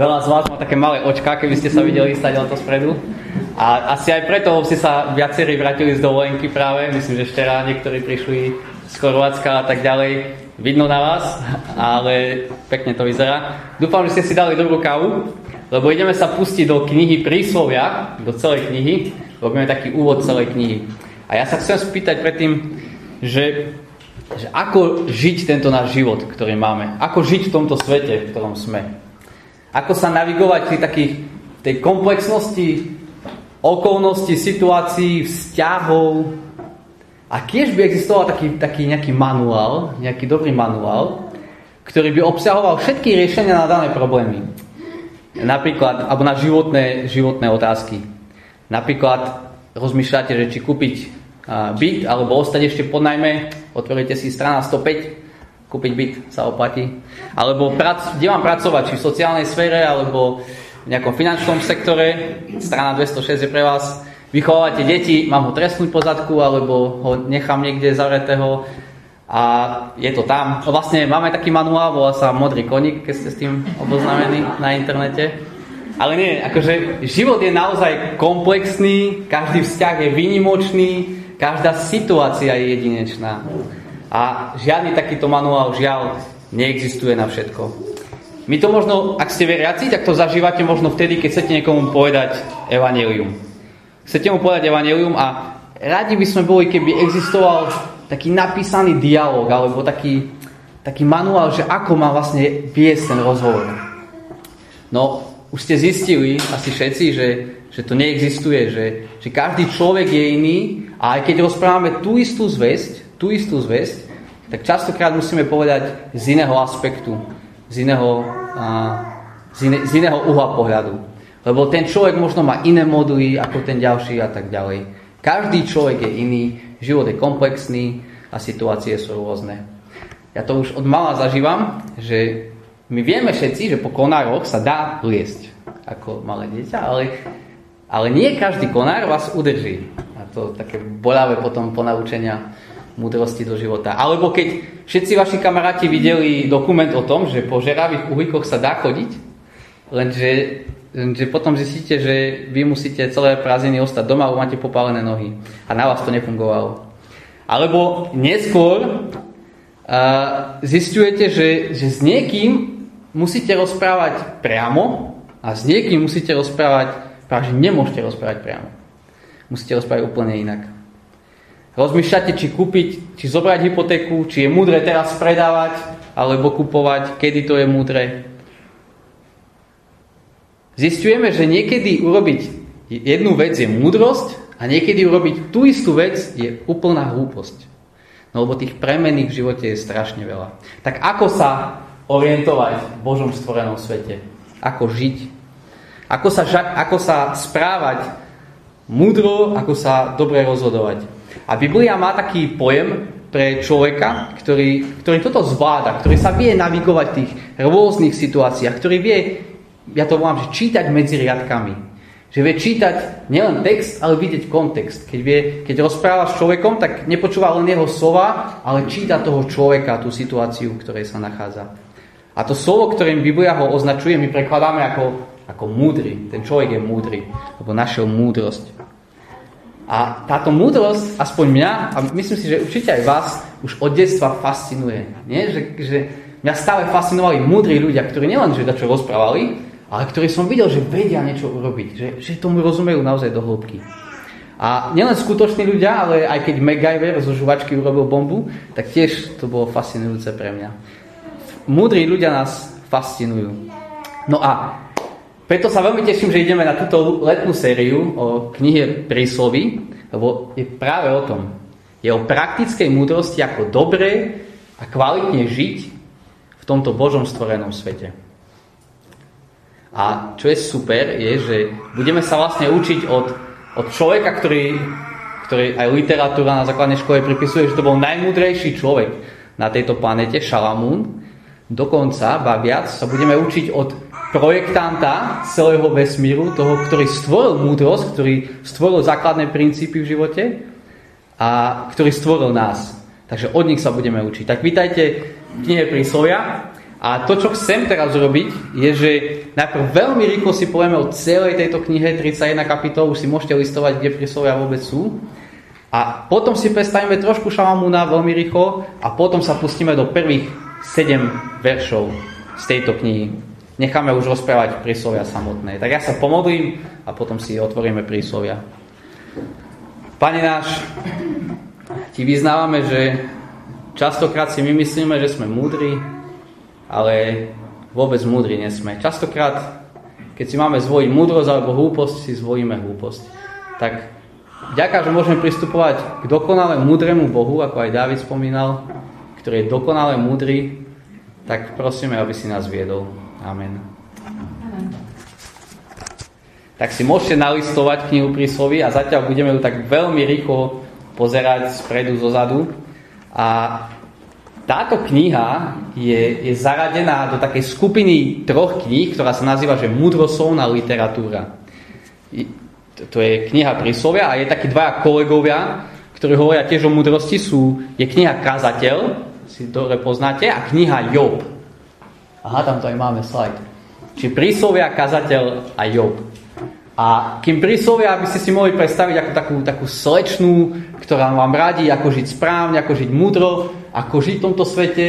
veľa z vás má také malé očka, keby ste sa videli stať to spredu. A asi aj preto ste sa viacerí vrátili z dovolenky práve. Myslím, že včera niektorí prišli z Chorvátska a tak ďalej. Vidno na vás, ale pekne to vyzerá. Dúfam, že ste si dali dobrú kávu, lebo ideme sa pustiť do knihy Príslovia, do celej knihy. Robíme taký úvod celej knihy. A ja sa chcem spýtať predtým, že, že ako žiť tento náš život, ktorý máme. Ako žiť v tomto svete, v ktorom sme. Ako sa navigovať v takých, tej komplexnosti okolností, situácií, vzťahov. A tiež by existoval taký, taký nejaký manuál, nejaký dobrý manuál, ktorý by obsahoval všetky riešenia na dané problémy. Napríklad, alebo na životné, životné otázky. Napríklad rozmýšľate, že či kúpiť byt, alebo ostať ešte pod najmä, otvoríte si strana 105, kúpiť byt sa oplatí. Alebo prac, kde mám pracovať, či v sociálnej sfére, alebo v nejakom finančnom sektore, strana 206 je pre vás, vychovávate deti, mám ho trestnúť po zadku, alebo ho nechám niekde zavretého a je to tam. Vlastne máme taký manuál, volá sa Modrý koník, keď ste s tým oboznámení na internete. Ale nie, akože život je naozaj komplexný, každý vzťah je výnimočný, každá situácia je jedinečná. A žiadny takýto manuál žiaľ neexistuje na všetko. My to možno, ak ste veriaci, tak to zažívate možno vtedy, keď chcete niekomu povedať evanelium. Chcete mu povedať evanelium a radi by sme boli, keby existoval taký napísaný dialog alebo taký, taký manuál, že ako má vlastne viesť ten rozhovor. No, už ste zistili asi všetci, že, že to neexistuje, že, že každý človek je iný a aj keď rozprávame tú istú zväzť, tú istú zväzť, tak častokrát musíme povedať z iného aspektu, z iného z, iné, z iného uhla pohľadu. Lebo ten človek možno má iné moduly ako ten ďalší a tak ďalej. Každý človek je iný, život je komplexný a situácie sú rôzne. Ja to už od mala zažívam, že my vieme všetci, že po konároch sa dá liesť ako malé dieťa, ale, ale nie každý konár vás udrží. A to také bolavé potom ponaučenia múdrosti do života. Alebo keď všetci vaši kamaráti videli dokument o tom, že po žeravých uhlíkoch sa dá chodiť, lenže, lenže potom zistíte, že vy musíte celé prázdniny ostať doma, lebo máte popálené nohy. A na vás to nefungovalo. Alebo neskôr uh, zistujete, že, že s niekým musíte rozprávať priamo a s niekým musíte rozprávať, práve že nemôžete rozprávať priamo. Musíte rozprávať úplne inak. Rozmýšľate, či kúpiť, či zobrať hypotéku, či je múdre teraz predávať, alebo kupovať, kedy to je múdre. Zistujeme, že niekedy urobiť jednu vec je múdrosť a niekedy urobiť tú istú vec je úplná hlúposť. No lebo tých premených v živote je strašne veľa. Tak ako sa orientovať v Božom stvorenom svete? Ako žiť? Ako sa, ako sa správať múdro, ako sa dobre rozhodovať? A Biblia má taký pojem pre človeka, ktorý, ktorý toto zvláda, ktorý sa vie navigovať v tých rôznych situáciách, ktorý vie, ja to volám, že čítať medzi riadkami. Že vie čítať nielen text, ale vidieť kontext. Keď, vie, keď rozpráva s človekom, tak nepočúva len jeho slova, ale číta toho človeka, tú situáciu, v ktorej sa nachádza. A to slovo, ktorým Biblia ho označuje, my prekladáme ako, ako múdry. Ten človek je múdry, lebo našiel múdrosť. A táto múdrosť, aspoň mňa, a myslím si, že určite aj vás, už od detstva fascinuje. Nie? Že, že mňa stále fascinovali múdri ľudia, ktorí nielen, že čo rozprávali, ale ktorí som videl, že vedia niečo urobiť, že, že tomu rozumejú naozaj do hĺbky. A nielen skutoční ľudia, ale aj keď MacGyver zo žuvačky urobil bombu, tak tiež to bolo fascinujúce pre mňa. Múdri ľudia nás fascinujú. No a preto sa veľmi teším, že ideme na túto letnú sériu o knihe Príslovy, lebo je práve o tom. Je o praktickej múdrosti, ako dobre a kvalitne žiť v tomto Božom stvorenom svete. A čo je super, je, že budeme sa vlastne učiť od, od človeka, ktorý, ktorý aj literatúra na základnej škole pripisuje, že to bol najmúdrejší človek na tejto planete, Šalamún. Dokonca, ba viac, sa budeme učiť od projektanta celého vesmíru, toho, ktorý stvoril múdrosť, ktorý stvoril základné princípy v živote a ktorý stvoril nás. Takže od nich sa budeme učiť. Tak vítajte v knihe príslovia A to, čo chcem teraz robiť, je, že najprv veľmi rýchlo si povieme o celej tejto knihe, 31 kapitol, už si môžete listovať, kde príslovia vôbec sú. A potom si predstavíme trošku Šalamúna veľmi rýchlo a potom sa pustíme do prvých 7 veršov z tejto knihy. Necháme už rozprávať príslovia samotné. Tak ja sa pomodlím a potom si otvoríme príslovia. Pane náš, ti vyznávame, že častokrát si my myslíme, že sme múdri, ale vôbec múdri nesme. Častokrát, keď si máme zvoliť múdrosť alebo hlúposť, si zvolíme hlúposť. Tak ďaká, že môžeme pristupovať k dokonale múdremu Bohu, ako aj Dávid spomínal, ktorý je dokonale múdry, tak prosíme, aby si nás viedol. Amen. Tak si môžete nalistovať knihu prísloví a zatiaľ budeme ju tak veľmi rýchlo pozerať spredu, zozadu. A táto kniha je, je zaradená do takej skupiny troch kníh, ktorá sa nazýva, že múdroslovná literatúra. To je kniha príslovia a je takí dvaja kolegovia, ktorí hovoria tiež o múdrosti, sú, je kniha Kazateľ, si dobre poznáte, a kniha Job. Aha, tam to aj máme slajd. Čiže príslovia, Kazateľ a Job. A kým príslovia, aby ste si mohli predstaviť ako takú, takú slečnú, ktorá vám radí, ako žiť správne, ako žiť múdro, ako žiť v tomto svete,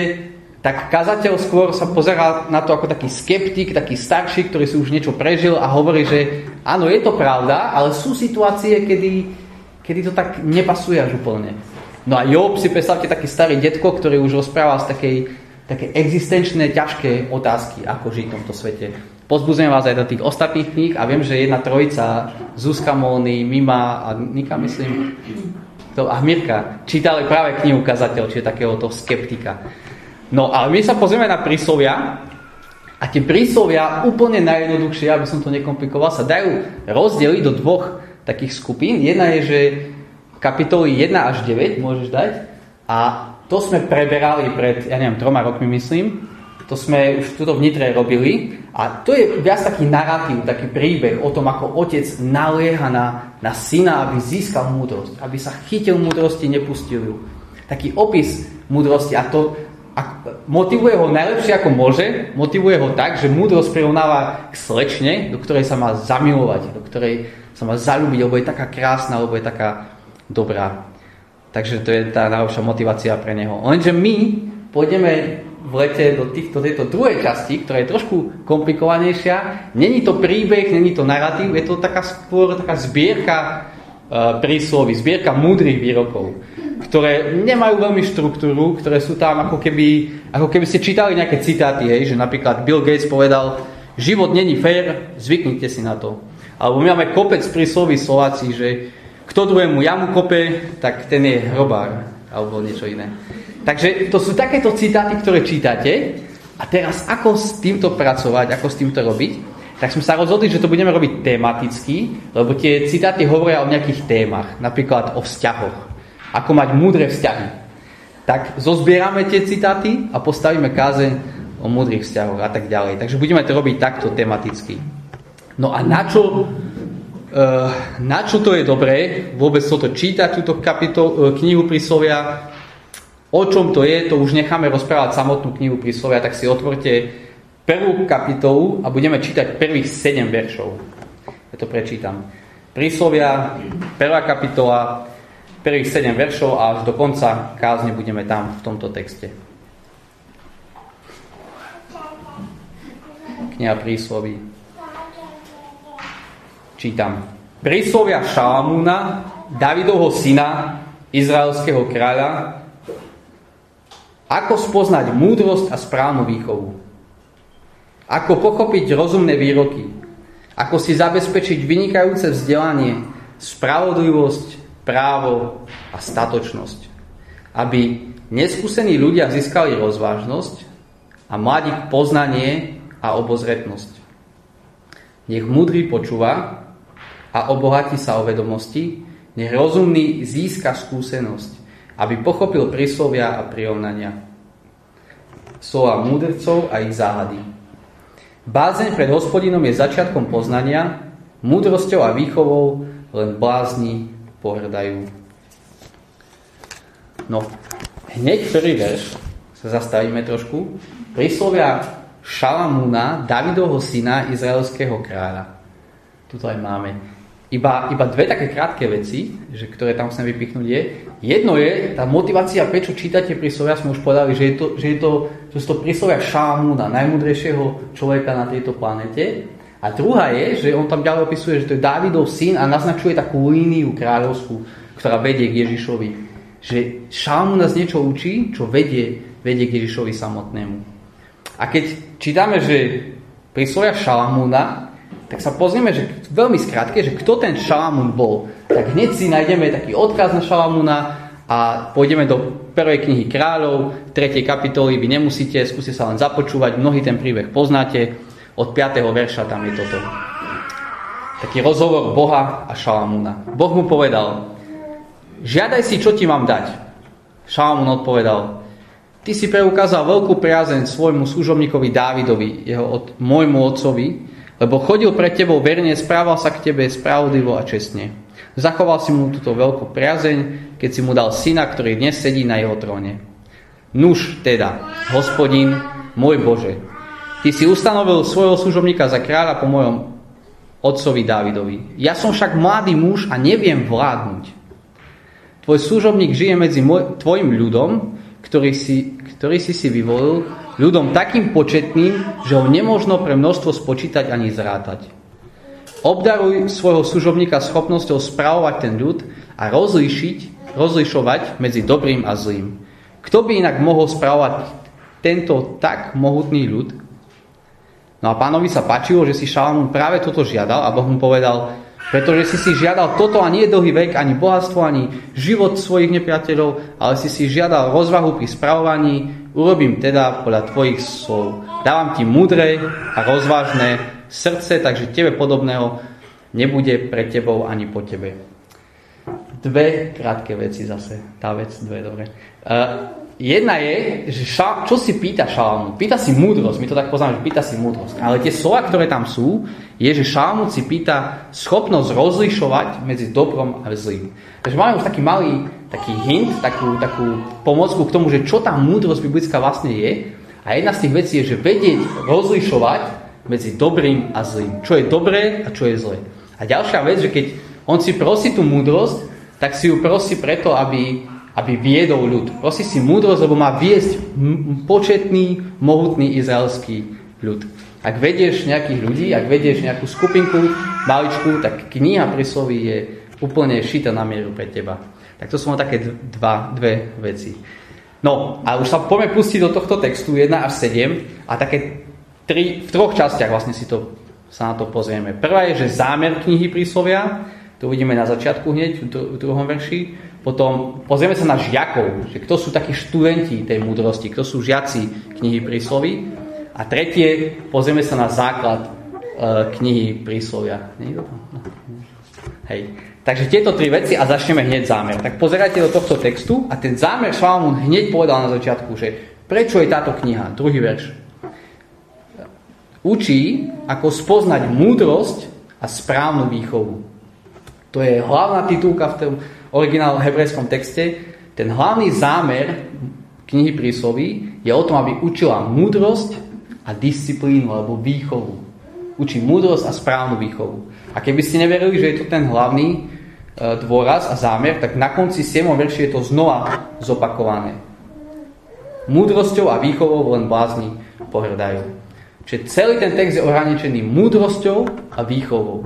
tak kazateľ skôr sa pozerá na to ako taký skeptik, taký starší, ktorý si už niečo prežil a hovorí, že áno, je to pravda, ale sú situácie, kedy, kedy to tak nepasuje až úplne. No a Job si predstavte taký starý detko, ktorý už rozprával z takej, také existenčné, ťažké otázky, ako žiť v tomto svete. Pozbudzujem vás aj do tých ostatných kníh a viem, že jedna trojica, Zuzka Móny, Mima a Nika, myslím, to, a Mirka čítali práve knihu Kazateľ, čiže takéhoto skeptika. No ale my sa pozrieme na príslovia a tie príslovia úplne najjednoduchšie, aby som to nekomplikoval, sa dajú rozdeliť do dvoch takých skupín. Jedna je, že kapitoly 1 až 9 môžeš dať a to sme preberali pred, ja neviem, troma rokmi myslím, to sme už tuto v Nitre robili a to je viac taký narratív, taký príbeh o tom, ako otec nalieha na, na syna, aby získal múdrosť, aby sa chytil múdrosti, nepustil ju. Taký opis múdrosti a to a motivuje ho najlepšie ako môže, motivuje ho tak, že múdrosť prirovnáva k slečne, do ktorej sa má zamilovať, do ktorej sa má zalúbiť, lebo je taká krásna, lebo je taká dobrá. Takže to je tá najlepšia motivácia pre neho. Lenže my pôjdeme v lete do, týchto, tejto druhej časti, ktorá je trošku komplikovanejšia. Není to príbeh, není to narratív, je to taká skôr taká zbierka uh, príslovy, zbierka múdrych výrokov, ktoré nemajú veľmi štruktúru, ktoré sú tam ako keby, ako keby ste čítali nejaké citáty, hej, že napríklad Bill Gates povedal, život není fér, zvyknite si na to. Alebo my máme kopec prísloví Slováci, že kto druhému jamu kope, tak ten je hrobár, alebo niečo iné. Takže to sú takéto citáty, ktoré čítate a teraz ako s týmto pracovať, ako s týmto robiť, tak sme sa rozhodli, že to budeme robiť tematicky, lebo tie citáty hovoria o nejakých témach, napríklad o vzťahoch, ako mať múdre vzťahy. Tak zozbierame tie citáty a postavíme káze o múdrych vzťahoch a tak ďalej. Takže budeme to robiť takto tematicky. No a na čo, na čo to je dobré vôbec toto čítať, túto kapitol, uh, knihu príslovia, O čom to je, to už necháme rozprávať samotnú knihu príslovia, tak si otvorte prvú kapitolu a budeme čítať prvých 7 veršov. Ja to prečítam. Príslovia, prvá kapitola, prvých 7 veršov a až do konca kázne budeme tam v tomto texte. Kniha prísloví. Čítam. Príslovia Šalamúna, Davidovho syna, izraelského kráľa, ako spoznať múdrosť a správnu výchovu? Ako pochopiť rozumné výroky? Ako si zabezpečiť vynikajúce vzdelanie, spravodlivosť, právo a statočnosť? Aby neskúsení ľudia získali rozvážnosť a mladých poznanie a obozretnosť. Nech múdry počúva a obohatí sa o vedomosti, nech rozumný získa skúsenosť aby pochopil príslovia a prirovnania. Slova múdrcov a ich záhady. Bázeň pred hospodinom je začiatkom poznania, múdrosťou a výchovou len blázni pohrdajú. No, hneď prvý verš sa zastavíme trošku. Príslovia Šalamúna, Davidovho syna, izraelského kráľa. Tuto aj máme. Iba, iba dve také krátke veci, že, ktoré tam chcem vypichnúť je. Jedno je, tá motivácia, prečo čítate príslovia, sme už povedali, že, je to, že, je to, že sú to príslovia Šalamúna, najmudrejšieho človeka na tejto planete. A druhá je, že on tam ďalej opisuje, že to je Dávidov syn a naznačuje takú líniu kráľovskú, ktorá vedie k Ježišovi. Že Šalamún nás niečo učí, čo vedie, vedie k Ježišovi samotnému. A keď čítame, že príslovia Šalamúna, tak sa pozrieme, že veľmi skrátke, že kto ten Šalamún bol. Tak hneď si nájdeme taký odkaz na Šalamúna a pôjdeme do prvej knihy kráľov, 3. kapitoly, vy nemusíte, skúste sa len započúvať, mnohý ten príbeh poznáte, od 5. verša tam je toto. Taký rozhovor Boha a Šalamúna. Boh mu povedal, žiadaj si, čo ti mám dať. Šalamún odpovedal, ty si preukázal veľkú priazeň svojmu služobníkovi Dávidovi, jeho od, môjmu otcovi, lebo chodil pred tebou verne, správal sa k tebe spravodlivo a čestne. Zachoval si mu túto veľkú priazeň, keď si mu dal syna, ktorý dnes sedí na jeho tróne. Nuž teda, hospodin, môj Bože, ty si ustanovil svojho služobníka za kráľa po mojom otcovi Dávidovi. Ja som však mladý muž a neviem vládnuť. Tvoj služobník žije medzi môj, tvojim ľudom, ktorý si, ktorý si si vyvolil ľudom takým početným, že ho nemožno pre množstvo spočítať ani zrátať. Obdaruj svojho služobníka schopnosťou spravovať ten ľud a rozlišiť, rozlišovať medzi dobrým a zlým. Kto by inak mohol spravovať tento tak mohutný ľud? No a pánovi sa páčilo, že si Šalamún práve toto žiadal a Boh mu povedal, pretože si si žiadal toto a nie dlhý vek, ani bohatstvo, ani život svojich nepriateľov, ale si si žiadal rozvahu pri spravovaní Urobím teda podľa tvojich slov. Dávam ti múdre a rozvážne srdce, takže tebe podobného nebude pre tebou ani po tebe. Dve krátke veci zase. Tá vec, dve, dobre. Uh, jedna je, že ša, čo si pýta Šalamún? Pýta si múdrosť, my to tak poznáme, že pýta si múdrosť. Ale tie slova, ktoré tam sú, je, že Šalamún si pýta schopnosť rozlišovať medzi dobrom a zlým. Takže máme už taký malý taký hint, takú, takú pomocku k tomu, že čo tá múdrosť biblická vlastne je. A jedna z tých vecí je, že vedieť rozlišovať medzi dobrým a zlým. Čo je dobré a čo je zlé. A ďalšia vec, že keď on si prosí tú múdrosť, tak si ju prosí preto, aby, aby viedol ľud. Prosí si múdrosť, lebo má viesť početný, mohutný izraelský ľud. Ak vedieš nejakých ľudí, ak vedieš nejakú skupinku, maličku, tak kniha prísloví je úplne šita na mieru pre teba. Tak to sú také dva, dve veci. No a už sa poďme pustiť do tohto textu 1 až 7 a také tri, v troch častiach vlastne si to, sa na to pozrieme. Prvá je, že zámer knihy príslovia, to uvidíme na začiatku hneď, v druhom verši. Potom pozrieme sa na žiakov, že kto sú takí študenti tej múdrosti, kto sú žiaci knihy príslovy. A tretie, pozrieme sa na základ e, knihy príslovia. No. Hej. Takže tieto tri veci a začneme hneď zámer. Tak pozerajte do tohto textu a ten zámer Šalamún hneď povedal na začiatku, že prečo je táto kniha, druhý verš. Učí, ako spoznať múdrosť a správnu výchovu. To je hlavná titulka v tom originálnom hebrejskom texte. Ten hlavný zámer knihy prísloví je o tom, aby učila múdrosť a disciplínu alebo výchovu. Učí múdrosť a správnu výchovu. A keby ste neverili, že je to ten hlavný e, dôraz a zámer, tak na konci 7. verši je to znova zopakované. Múdrosťou a výchovou len blázni pohrdajú. Čiže celý ten text je ohraničený múdrosťou a výchovou.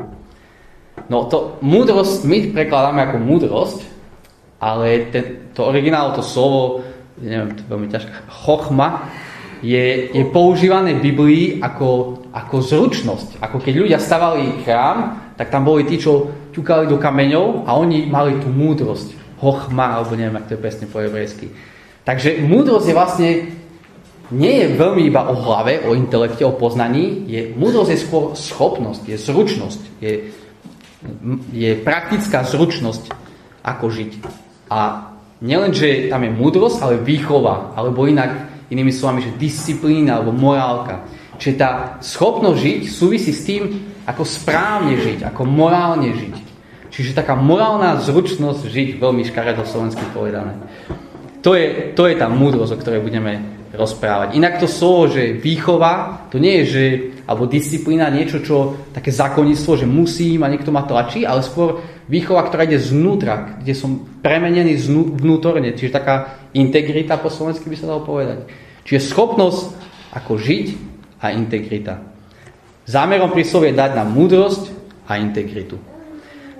No to múdrosť my prekladáme ako múdrosť, ale ten, to originál, to slovo, neviem, to je veľmi ťažké, chochma, je, je používané v Biblii ako, ako zručnosť. Ako keď ľudia stavali chrám, tak tam boli tí, čo ťukali do kameňov a oni mali tú múdrosť. Hochma, alebo neviem, ako to je presne po hebrejsky. Takže múdrosť je vlastne nie je veľmi iba o hlave, o intelekte, o poznaní. Je, múdrosť je skôr schopnosť, je zručnosť, je, je praktická zručnosť, ako žiť. A nielen, že tam je múdrosť, ale výchova, alebo inak inými slovami, že disciplína alebo morálka. Čiže tá schopnosť žiť súvisí s tým, ako správne žiť, ako morálne žiť. Čiže taká morálna zručnosť žiť, veľmi škaredo slovensky povedané. To je, to je tá múdrosť, o ktorej budeme rozprávať. Inak to slovo, že výchova, to nie je, že, alebo disciplína, niečo, čo, také zákonníctvo, že musím a niekto ma tlačí, ale skôr výchova, ktorá ide znútra, kde som premenený znú, vnútorne, čiže taká integrita po slovensky by sa dalo povedať. Čiže schopnosť ako žiť a integrita. Zámerom príslovie je dať nám múdrosť a integritu.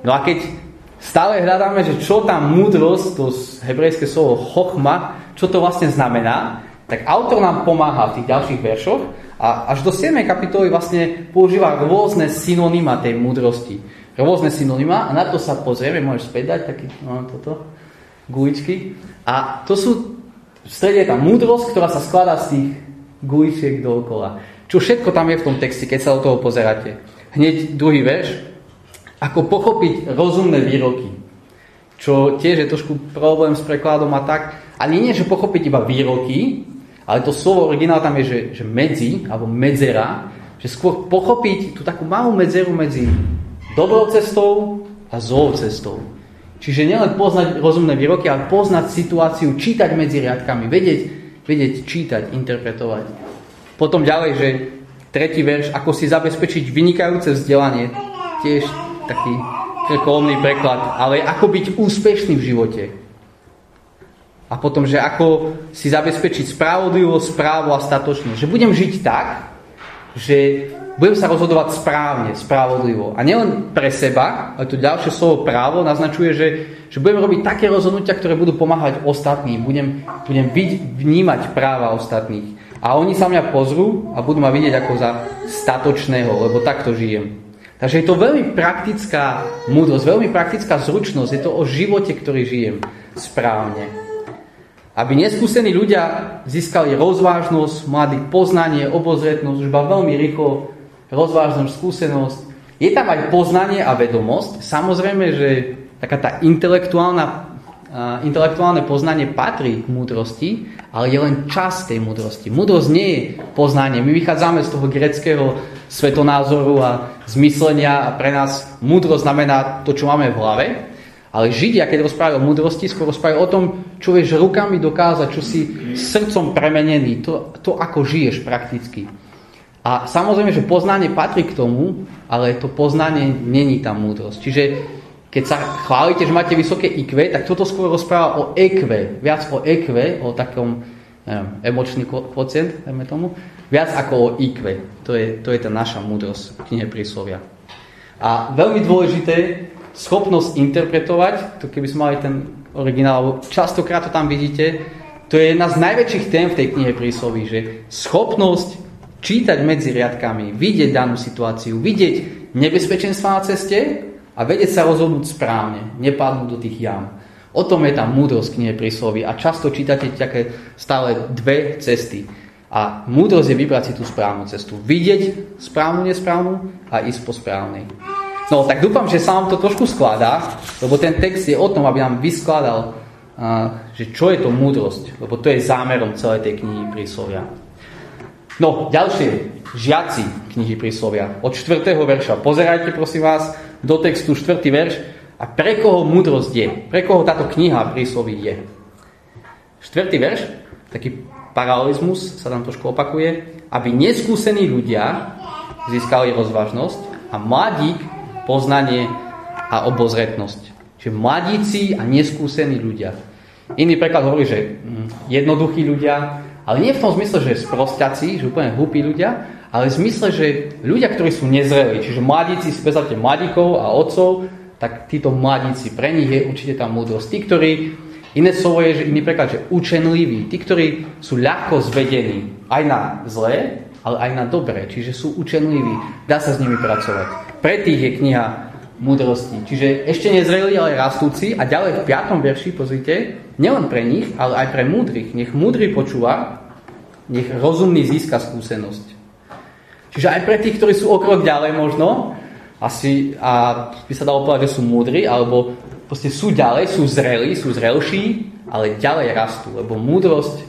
No a keď stále hľadáme, že čo tá múdrosť, to hebrejské slovo chochma, čo to vlastne znamená, tak autor nám pomáha v tých ďalších veršoch a až do 7. kapitoly vlastne používa rôzne synonyma tej múdrosti. Rôzne synonyma a na to sa pozrieme, môžeš späť dať taký, no, toto, guličky. A to sú, v strede tá múdrosť, ktorá sa skladá z tých guličiek dookola. Čo všetko tam je v tom texte, keď sa do toho pozeráte. Hneď druhý verš, ako pochopiť rozumné výroky. Čo tiež je trošku problém s prekladom a tak. Ani nie, že pochopiť iba výroky, ale to slovo originál tam je, že, že medzi, alebo medzera, že skôr pochopiť tú takú malú medzeru medzi dobrou cestou a zlou cestou. Čiže nielen poznať rozumné výroky, ale poznať situáciu, čítať medzi riadkami, vedieť, vedieť čítať, interpretovať. Potom ďalej, že tretí verš, ako si zabezpečiť vynikajúce vzdelanie, tiež taký kolomný preklad, ale ako byť úspešný v živote. A potom, že ako si zabezpečiť spravodlivosť, správu a statočnosť. Že budem žiť tak, že budem sa rozhodovať správne, spravodlivo. A nielen pre seba, ale to ďalšie slovo právo naznačuje, že, že budem robiť také rozhodnutia, ktoré budú pomáhať ostatným. Budem, budem vnímať práva ostatných. A oni sa mňa pozrú a budú ma vidieť ako za statočného, lebo takto žijem. Takže je to veľmi praktická múdrosť, veľmi praktická zručnosť. Je to o živote, ktorý žijem správne. Aby neskúsení ľudia získali rozvážnosť, mladých poznanie, obozretnosť, už veľmi rýchlo rozvážnosť, skúsenosť. Je tam aj poznanie a vedomosť. Samozrejme, že taká tá intelektuálna intelektuálne poznanie patrí k múdrosti, ale je len čas tej múdrosti. Múdrosť nie je poznanie. My vychádzame z toho greckého svetonázoru a zmyslenia a pre nás múdrosť znamená to, čo máme v hlave, ale Židia, keď rozprávajú o múdrosti, skôr rozprávajú o tom, čo vieš rukami dokázať, čo si srdcom premenený, to, to ako žiješ prakticky. A samozrejme, že poznanie patrí k tomu, ale to poznanie není tam múdrosť. Čiže keď sa chválite, že máte vysoké IQ, tak toto skôr rozpráva o EQ, viac o EQ, o takom neviem, emočný kvocient, dajme tomu, viac ako o IQ. To je, to je tá naša múdrosť knihe príslovia. A veľmi dôležité, schopnosť interpretovať, to keby sme mali ten originál, častokrát to tam vidíte, to je jedna z najväčších tém v tej knihe prísloví, že schopnosť čítať medzi riadkami, vidieť danú situáciu, vidieť nebezpečenstva na ceste a vedieť sa rozhodnúť správne, nepadnúť do tých jam. O tom je tam múdrosť knihe prísloví a často čítate také stále dve cesty. A múdrosť je vybrať si tú správnu cestu. Vidieť správnu, nesprávnu a ísť po správnej. No, tak dúfam, že sa vám to trošku skladá, lebo ten text je o tom, aby nám vyskladal, že čo je to múdrosť, lebo to je zámerom celej tej knihy príslovia. No, ďalšie, žiaci knihy príslovia, od 4. verša. Pozerajte, prosím vás, do textu 4. verš a pre koho múdrosť je, pre koho táto kniha prísloví je. 4. verš, taký paralelizmus sa tam trošku opakuje, aby neskúsení ľudia získali rozvážnosť a mladík poznanie a obozretnosť. Čiže mladíci a neskúsení ľudia. Iný preklad hovorí, že hm, jednoduchí ľudia, ale nie v tom zmysle, že sprostiaci, že úplne hlúpi ľudia, ale v zmysle, že ľudia, ktorí sú nezreli, čiže mladíci, si predstavte mladíkov a otcov, tak títo mladíci, pre nich je určite tá múdrosť. Tí, ktorí, iné slovo je, že iný preklad, že učenliví, tí, ktorí sú ľahko zvedení aj na zlé, ale aj na dobré, čiže sú učenliví, dá sa s nimi pracovať. Pre tých je kniha múdrosti. Čiže ešte nezreli, ale rastúci. A ďalej v 5. verši, pozrite, nielen pre nich, ale aj pre múdrych. Nech múdry počúva, nech rozumný získa skúsenosť. Čiže aj pre tých, ktorí sú o krok ďalej možno, asi, a by sa dalo povedať, že sú múdri, alebo proste sú ďalej, sú zrelí, sú zrelší, ale ďalej rastú, lebo múdrosť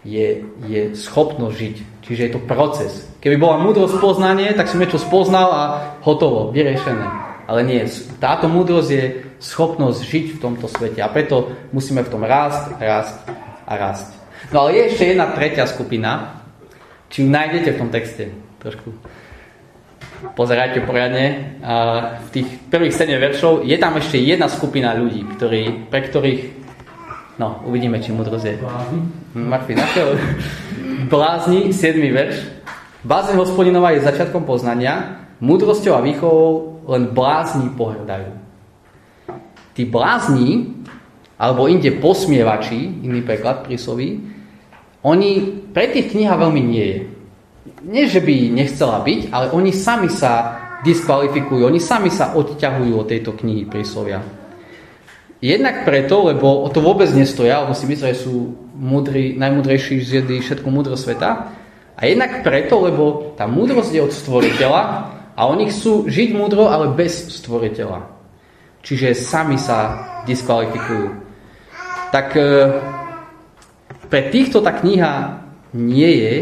je, je schopnosť žiť. Čiže je to proces. Keby bola múdrosť poznanie, tak si niečo spoznal a hotovo, vyriešené. Ale nie, táto múdrosť je schopnosť žiť v tomto svete a preto musíme v tom rásť, rásť a rásť. No ale je ešte jedna tretia skupina, či ju nájdete v tom texte. Trošku pozerajte poriadne. A v tých prvých 7 veršov je tam ešte jedna skupina ľudí, ktorí, pre ktorých No, uvidíme, či múdrosť je. Marfi, našiel. Blázni, 7. verš. Bázeň hospodinová je začiatkom poznania, múdrosťou a výchovou len blázni pohrdajú. Tí blázni, alebo inde posmievači, iný preklad prísloví, oni, pre tých kniha veľmi nie je. Nie, že by nechcela byť, ale oni sami sa diskvalifikujú, oni sami sa odťahujú od tejto knihy príslovia. Jednak preto, lebo o to vôbec nestoja, lebo si myslia, že sú múdri, najmúdrejší, zjedli všetku múdrosť sveta. A jednak preto, lebo tá múdrosť je od stvoriteľa a oni chcú žiť múdro, ale bez stvoriteľa. Čiže sami sa diskvalifikujú. Tak e, pre týchto tá kniha nie je,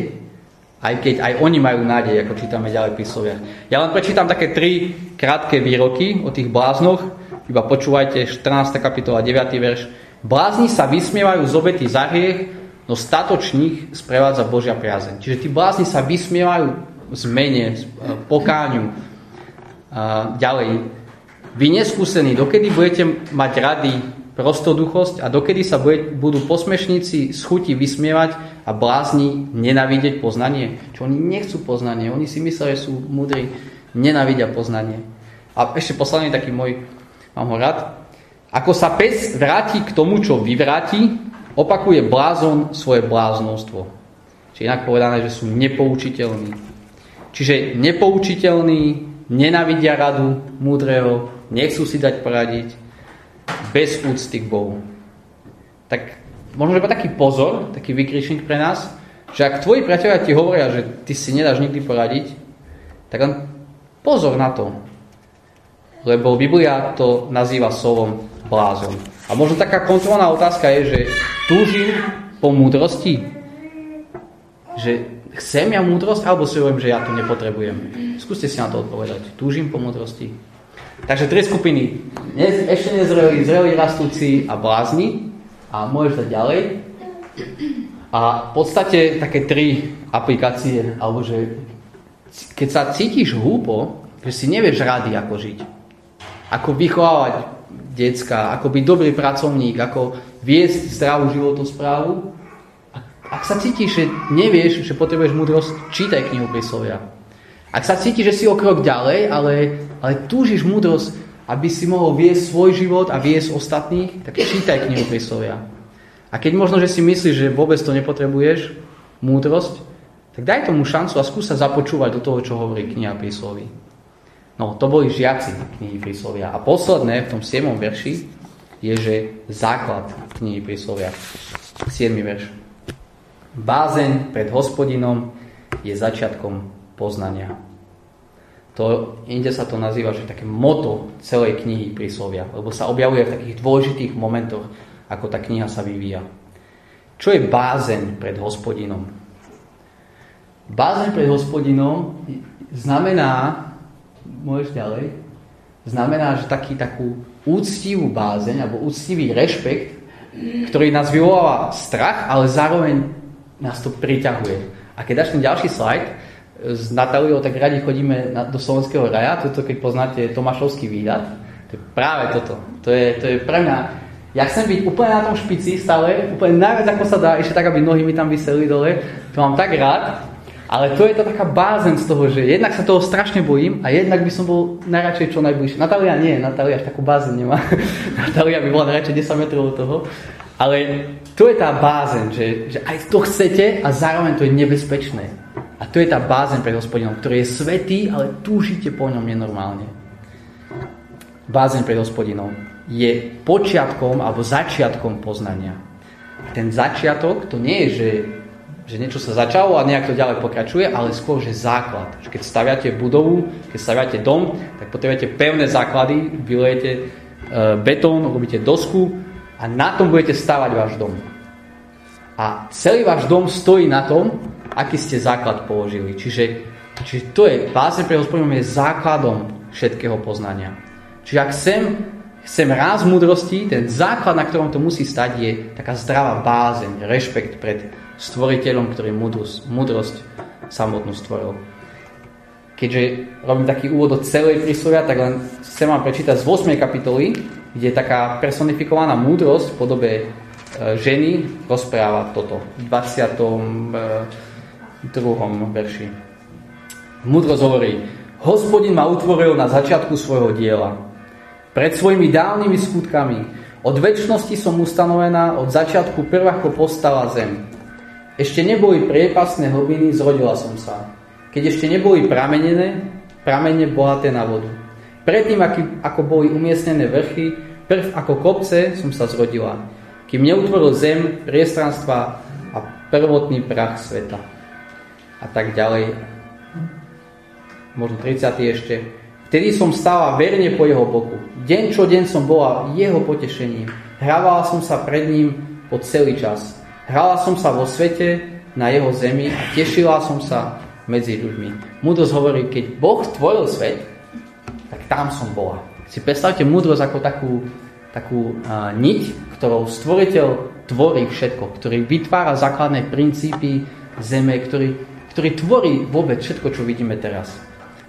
aj keď aj oni majú nádej, ako čítame ďalej písovia. Ja len prečítam také tri krátke výroky o tých bláznoch, iba počúvajte 14. kapitola 9. verš. Blázni sa vysmievajú z obety za hriech, no statočných sprevádza Božia priazeň. Čiže tí blázni sa vysmievajú zmene, pokáňu. A ďalej. Vy neskúsení, dokedy budete mať rady prostoduchosť a dokedy sa budú posmešníci z chuti vysmievať a blázni nenavidieť poznanie? Čo oni nechcú poznanie, oni si myslia, že sú múdri, nenavidia poznanie. A ešte posledný taký môj Mám ho rád. Ako sa pes vráti k tomu, čo vyvráti, opakuje blázon svoje bláznostvo. Čiže inak povedané, že sú nepoučiteľní. Čiže nepoučiteľní, nenavidia radu múdreho, nechcú si dať poradiť, bez úcty k Bohu. Tak možno iba taký pozor, taký vykričník pre nás, že ak tvoji priatelia ti hovoria, že ty si nedáš nikdy poradiť, tak len pozor na to, lebo Biblia to nazýva slovom blázon. A možno taká kontrolná otázka je, že túžim po múdrosti? Že chcem ja múdrosť, alebo si hovorím, že ja to nepotrebujem? Skúste si na to odpovedať. Túžim po múdrosti? Takže tri skupiny. Ešte nezreli, zreli, rastúci a blázni. A môžeš dať ďalej. A v podstate také tri aplikácie, alebo že keď sa cítiš hlúpo, že si nevieš rady, ako žiť, ako vychovávať decka, ako byť dobrý pracovník, ako viesť zdravú životosprávu. Ak sa cítiš, že nevieš, že potrebuješ múdrosť, čítaj knihu príslovia. Ak sa cítiš, že si o krok ďalej, ale, ale túžiš múdrosť, aby si mohol viesť svoj život a viesť ostatných, tak čítaj knihu príslovia. A keď možno, že si myslíš, že vôbec to nepotrebuješ, múdrosť, tak daj tomu šancu a skús sa započúvať do toho, čo hovorí kniha prísloví. No, to boli žiaci knihy príslovia. A posledné v tom 7. verši je, že základ knihy príslovia. 7. verš. Bázeň pred hospodinom je začiatkom poznania. To, inde sa to nazýva, že také moto celej knihy príslovia, lebo sa objavuje v takých dôležitých momentoch, ako tá kniha sa vyvíja. Čo je bázeň pred hospodinom? Bázeň pred hospodinom znamená môžeš ďalej, znamená, že taký, takú úctivú bázeň alebo úctivý rešpekt, ktorý nás vyvoláva strach, ale zároveň nás to priťahuje. A keď dáš ten ďalší slajd, s Natáliou tak radi chodíme na, do Slovenského raja, toto keď poznáte Tomášovský výhľad, to je práve toto. To je, to je pre mňa, ja chcem byť úplne na tom špici stále, úplne najviac ako sa dá, ešte tak, aby nohy mi tam vyseli dole, to mám tak rád, ale to je to taká bázen z toho, že jednak sa toho strašne bojím a jednak by som bol najradšej čo najbližšie. Natália nie, Natália až takú bázen nemá. Natália by bola najradšej 10 metrov od toho. Ale to je tá bázen, že, že aj to chcete a zároveň to je nebezpečné. A to je tá bázen pred hospodinom, ktorý je svetý, ale túžite po ňom nenormálne. Bázen pred hospodinom je počiatkom alebo začiatkom poznania. Ten začiatok to nie je, že že niečo sa začalo a nejak to ďalej pokračuje, ale skôr, že základ. Že keď staviate budovu, keď staviate dom, tak potrebujete pevné základy, vylejete e, betón, robíte dosku a na tom budete stavať váš dom. A celý váš dom stojí na tom, aký ste základ položili. Čiže, čiže to je, bázeň pre hospodinom je základom všetkého poznania. Čiže ak chcem chcem ráz múdrosti, ten základ, na ktorom to musí stať, je taká zdravá bázeň, rešpekt pred stvoriteľom, ktorý múdrosť, múdrosť samotnú stvoril. Keďže robím taký úvod do celej príslovia, tak len chcem vám prečítať z 8. kapitoly, kde taká personifikovaná múdrosť v podobe e, ženy rozpráva toto v 22. verši. Múdrosť hovorí, hospodin ma utvoril na začiatku svojho diela pred svojimi dávnymi skutkami. Od väčšnosti som ustanovená, od začiatku prvako postala zem. Ešte neboli priepasné hlbiny, zrodila som sa. Keď ešte neboli pramenené, pramene bohaté na vodu. Predtým, ako boli umiestnené vrchy, prv ako kopce som sa zrodila. Kým neutvoril zem, priestranstva a prvotný prach sveta. A tak ďalej. Možno 30. ešte. Vtedy som stála verne po jeho boku. Deň čo deň som bola jeho potešením. Hrávala som sa pred ním po celý čas. Hrala som sa vo svete, na jeho zemi a tešila som sa medzi ľuďmi. Múdrosť hovorí, keď Boh stvoril svet, tak tam som bola. Si predstavte múdrosť ako takú, takú uh, niť, ktorou stvoriteľ tvorí všetko, ktorý vytvára základné princípy zeme, ktorý, ktorý tvorí vôbec všetko, čo vidíme teraz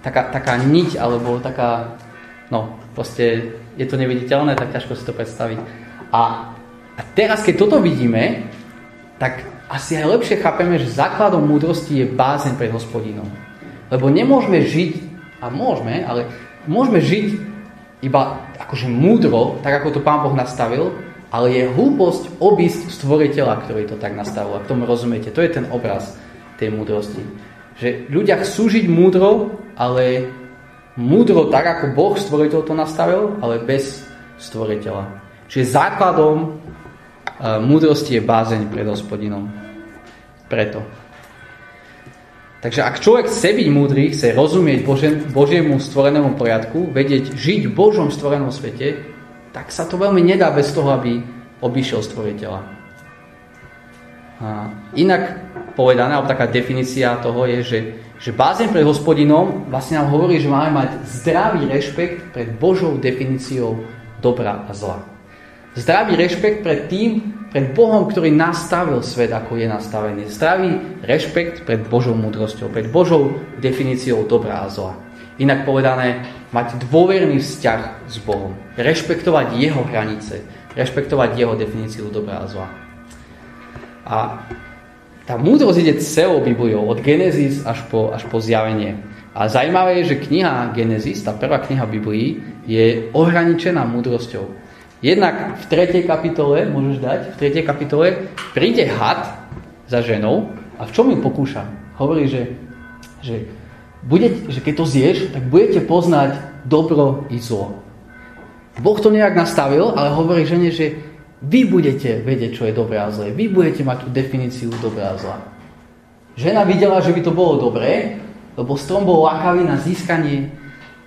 taká, taká niť, alebo taká, no proste je to neviditeľné, tak ťažko si to predstaviť. A, a teraz, keď toto vidíme, tak asi aj lepšie chápeme, že základom múdrosti je bázeň pred hospodinom. Lebo nemôžeme žiť, a môžeme, ale môžeme žiť iba akože múdro, tak ako to Pán Boh nastavil, ale je hlúposť obísť stvoriteľa, ktorý to tak nastavil. A k tomu rozumiete. To je ten obraz tej múdrosti. Že ľudia chcú žiť múdro, ale múdro tak, ako Boh stvoriteľ to nastavil, ale bez stvoriteľa. Čiže základom múdrosti je bázeň pred hospodinom. Preto. Takže ak človek chce byť múdry, chce rozumieť Bože, Božiemu stvorenému poriadku, vedieť žiť v Božom stvorenom svete, tak sa to veľmi nedá bez toho, aby obišiel stvoriteľa. A inak povedané, alebo taká definícia toho je, že že bázeň pred hospodinom vlastne nám hovorí, že máme mať zdravý rešpekt pred Božou definíciou dobra a zla. Zdravý rešpekt pred tým, pred Bohom, ktorý nastavil svet, ako je nastavený. Zdravý rešpekt pred Božou múdrosťou, pred Božou definíciou dobra a zla. Inak povedané, mať dôverný vzťah s Bohom. Rešpektovať jeho hranice. Rešpektovať jeho definíciu dobra a zla. A tá múdrosť ide celou Bibliou, od Genesis až po, až po zjavenie. A zaujímavé je, že kniha Genesis, tá prvá kniha Biblii, je ohraničená múdrosťou. Jednak v 3. kapitole, môžeš dať, v 3. kapitole príde had za ženou a v čom ju pokúša? Hovorí, že, že, bude, že keď to zješ, tak budete poznať dobro i zlo. Boh to nejak nastavil, ale hovorí žene, že vy budete vedieť, čo je dobré a zlé. Vy budete mať tú definíciu dobré a zlá. Žena videla, že by to bolo dobré, lebo strom bol lákavý na získanie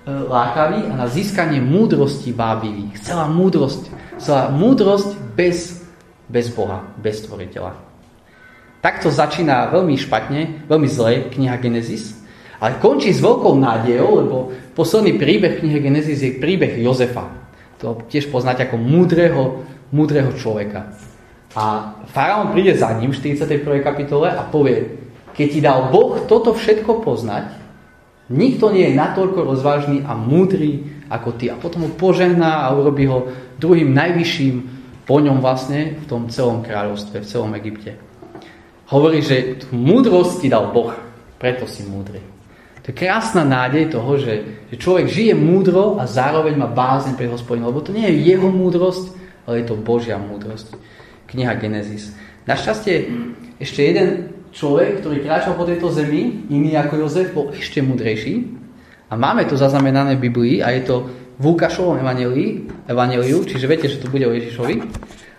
e, lákavý a na získanie múdrosti bábivý. Chcela múdrosť. Chcela múdrosť bez, bez Boha, bez stvoriteľa. Takto začína veľmi špatne, veľmi zle kniha Genesis, ale končí s veľkou nádejou, lebo posledný príbeh knihy Genesis je príbeh Jozefa. To tiež poznáte ako múdreho múdreho človeka. A faraón príde za ním v 41. kapitole a povie, keď ti dal Boh toto všetko poznať, nikto nie je natoľko rozvážny a múdry ako ty. A potom ho požehná a urobí ho druhým najvyšším po ňom vlastne v tom celom kráľovstve, v celom Egypte. Hovorí, že tú múdrosť ti dal Boh, preto si múdry. To je krásna nádej toho, že, že človek žije múdro a zároveň má bázeň pre hospodinom, lebo to nie je jeho múdrosť, ale je to Božia múdrosť. Kniha Genesis. Našťastie ešte jeden človek, ktorý kráčal po tejto zemi, iný ako Jozef, bol ešte múdrejší. A máme to zaznamenané v Biblii a je to v Lukášovom evaneliu, čiže viete, že to bude o Ježišovi.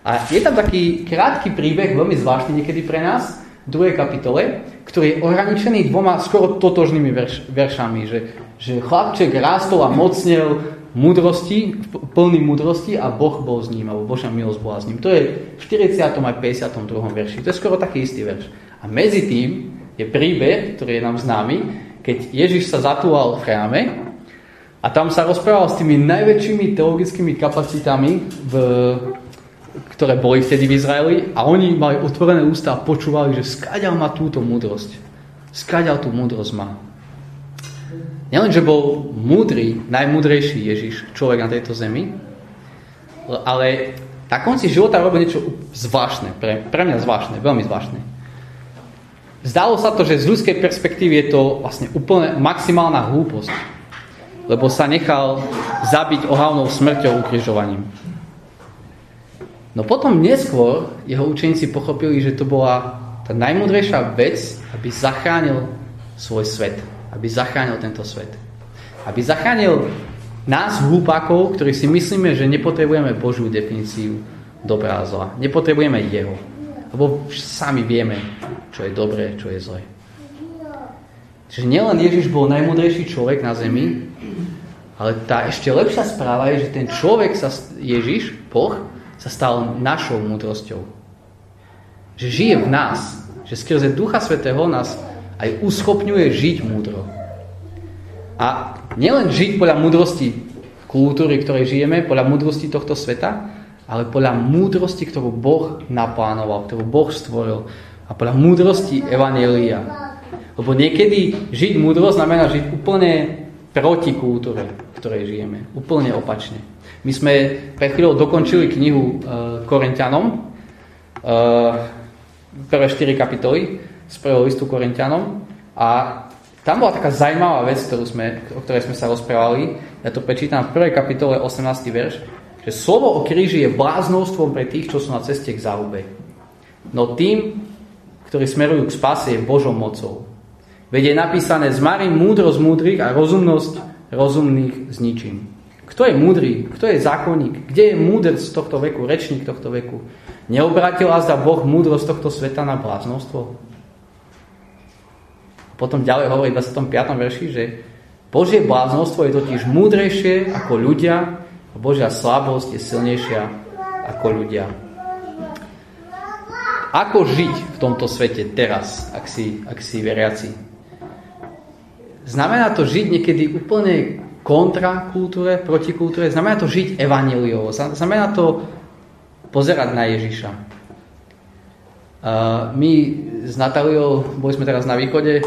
A je tam taký krátky príbeh, veľmi zvláštny niekedy pre nás, v druhej kapitole, ktorý je ohraničený dvoma skoro totožnými verš, veršami, že, že chlapček rástol a mocnel, múdrosti, plný múdrosti a Boh bol s ním, alebo Božia milosť bola s ním. To je v 40. aj 52. verši. To je skoro taký istý verš. A medzi tým je príbeh, ktorý je nám známy, keď Ježiš sa zatúval v chráme a tam sa rozprával s tými najväčšími teologickými kapacitami, v, ktoré boli vtedy v Izraeli a oni mali otvorené ústa a počúvali, že skáďal má túto múdrosť. Skáďal tú múdrosť má. Nielen, že bol múdry, najmúdrejší Ježiš, človek na tejto zemi, ale na konci života robil niečo zvláštne, pre, pre mňa zvláštne, veľmi zvláštne. Zdalo sa to, že z ľudskej perspektívy je to vlastne úplne maximálna hlúposť lebo sa nechal zabiť ohavnou smrťou ukrižovaním. No potom neskôr jeho učeníci pochopili, že to bola tá najmudrejšia vec, aby zachránil svoj svet. Aby zachránil tento svet. Aby zachránil nás, hlupákov, ktorí si myslíme, že nepotrebujeme Božiu definíciu dobrá zla. Nepotrebujeme jeho. Lebo sami vieme, čo je dobré, čo je zlé. Čiže nielen Ježiš bol najmudrejší človek na zemi, ale tá ešte lepšia správa je, že ten človek, sa, Ježiš, Boh, sa stal našou múdrosťou. Že žije v nás. Že skrze Ducha Svetého nás aj uschopňuje žiť múdro. A nielen žiť podľa múdrosti kultúry, ktorej žijeme, podľa múdrosti tohto sveta, ale podľa múdrosti, ktorú Boh naplánoval, ktorú Boh stvoril a podľa múdrosti Evanielia. Lebo niekedy žiť múdro znamená žiť úplne proti kultúre, v ktorej žijeme. Úplne opačne. My sme pred chvíľou dokončili knihu uh, Korintianom, uh, prvé 4 kapitoly z prvého listu Korintianom a tam bola taká zaujímavá vec, ktorú sme, o ktorej sme sa rozprávali. Ja to prečítam v prvej kapitole 18. verš, že slovo o kríži je bláznostvom pre tých, čo sú na ceste k záhube. No tým, ktorí smerujú k spase, je Božou mocou. Veď je napísané, zmarím múdrosť múdrych a rozumnosť rozumných zničím. Kto je múdry? Kto je zákonník? Kde je múdr z tohto veku, rečník tohto veku? Neobratil azda Boh múdrosť tohto sveta na bláznostvo? Potom ďalej hovorí v 25. verši, že Božie bláznostvo je totiž múdrejšie ako ľudia Božia slabosť je silnejšia ako ľudia. Ako žiť v tomto svete teraz, ak si, ak si veriaci? Znamená to žiť niekedy úplne kontra kultúre, proti kultúre. Znamená to žiť evaneliovo. Znamená to pozerať na Ježiša. My s Natáliou boli sme teraz na východe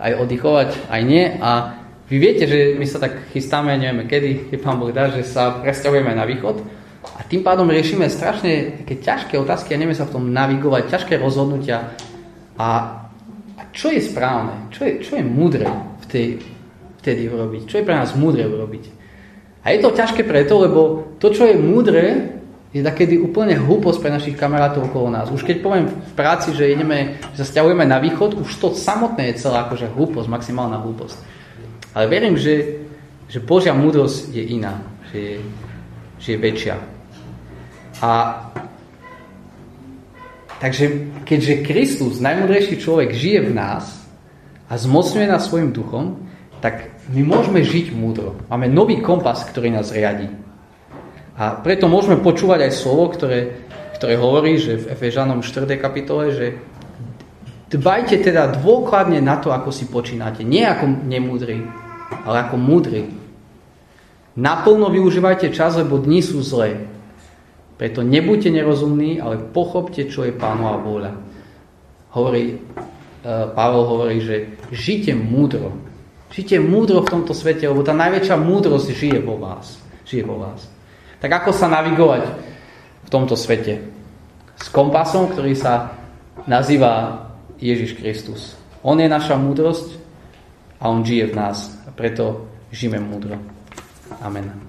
aj oddychovať, aj nie. A vy viete, že my sa tak chystáme, nevieme kedy, keď pán Boh dá, že sa presťahujeme na východ. A tým pádom riešime strašne také ťažké otázky a nevieme sa v tom navigovať, ťažké rozhodnutia. A, a čo je správne? Čo je, čo je múdre? tej, vtedy urobiť. Čo je pre nás múdre urobiť. A je to ťažké preto, lebo to, čo je múdre, je takedy úplne hlúposť pre našich kamarátov okolo nás. Už keď poviem v práci, že ideme, že sa stiahujeme na východ, už to samotné je celá akože hlúposť, maximálna hlúposť. Ale verím, že, že Božia múdrosť je iná, že že je väčšia. A takže keďže Kristus, najmudrejší človek, žije v nás, a zmocňuje nás svojim duchom, tak my môžeme žiť múdro. Máme nový kompas, ktorý nás riadi. A preto môžeme počúvať aj slovo, ktoré, ktoré hovorí, že v Efežanom 4. kapitole, že dbajte teda dôkladne na to, ako si počínate. Nie ako nemúdry, ale ako múdry. Naplno využívajte čas, lebo dni sú zlé. Preto nebuďte nerozumní, ale pochopte, čo je pánova vôľa. Hovorí Eh, Pavel hovorí, že žite múdro. Žite múdro v tomto svete, lebo tá najväčšia múdrosť žije vo vás. Žije vo vás. Tak ako sa navigovať v tomto svete? S kompasom, ktorý sa nazýva Ježiš Kristus. On je naša múdrosť a on žije v nás. A preto žijeme múdro. Amen.